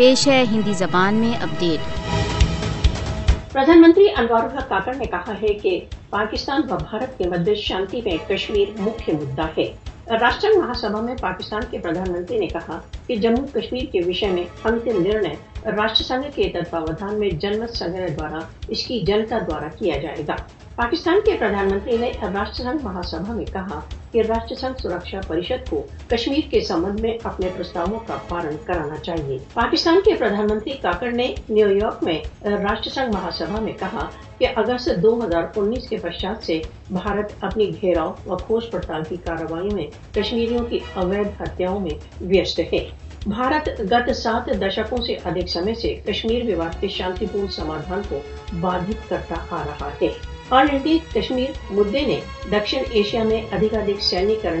پیش ہے ہندی زبان میں اپڈیٹ۔ پردھان منتری انوار الحق کاکڑ نے کہا ہے کہ پاکستان و بھارت کے مدد شانتی میں کشمیر مکھیہ مدعا ہے۔ راشٹر مہا سبھا میں پاکستان کے پردھان منتری نے کہا کہ جموں کشمیر کے وشے میں انتم نرنے راشٹر سنگھ کے تتواوان میں جنمت سنگرہ دوارا، اس کی جنتا دوارا کیا جائے گا۔ پاکستان کے پردھان منتری نے راشٹر سنگھ مہا سبھا میں کہا کہ راشٹر سنگھ سرکشا پریشد کو کشمیر کے سمبند میں اپنے پرستاووں کا پالن کرانا چاہیے۔ پاکستان کے پردھان منتری کاکڑ نے نیو یارک میں راشٹر سنگھ مہا سبھا میں کہا کہ اگست دو ہزار انیس کے پشچات سے بھارت اپنی گھیراؤ و کھوج پڑتال کی کارروائیوں میں کشمیریوں کی اویدھ ہتیاؤں میں ویست ہے۔ بھارت گت سات دشکوں سے ادھک سمے سے کشمیر وواد کے شانتی پورن سمادھان کو بادھت کرتا آ رہا ہے۔ آل انڈیا کشمیر مدعے نے دکشن ایشیا میں ادھکادھک سینیکرن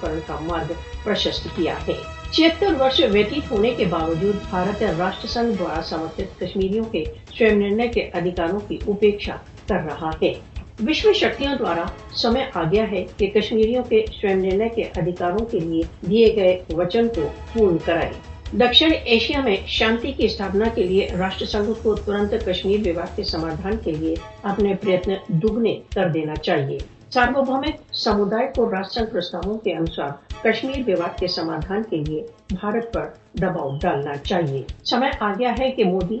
کرن کا مارگ پرشست کیا ہے۔ چھتر ورش ویتیت ہونے کے باوجود بھارت راشٹر سنگھ دوارا سمرتھت کشمیریوں کے سوئم نرنے کے ادھیکاروں کی اپیکشا کر رہا ہے۔ وشو شکتیوں دوارا سمے آ گیا ہے کہ کشمیریوں کے سوئم نرنے کے ادھیکاروں کے لیے دیے گئے وچن کو پورن کرائے دکشن ایشیا میں شانتی کی استھاپنا کے لیے راشٹر سنگھ کو ترنت کشمیر وواد کے سمادھان کے لیے اپنے پریتن دگنے کر دینا چاہیے ساربھومک سمودائے کو راشٹر سنگھ پرستاووں کے انوسار کشمیر وواد کے سمادھان کے لیے بھارت پر دباؤ ڈالنا چاہیے سمے آ گیا ہے کہ مودی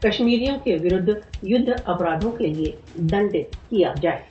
کشمیریوں کے ورد یدھ اپرادھوں کے لیے دنڈت کیا جائے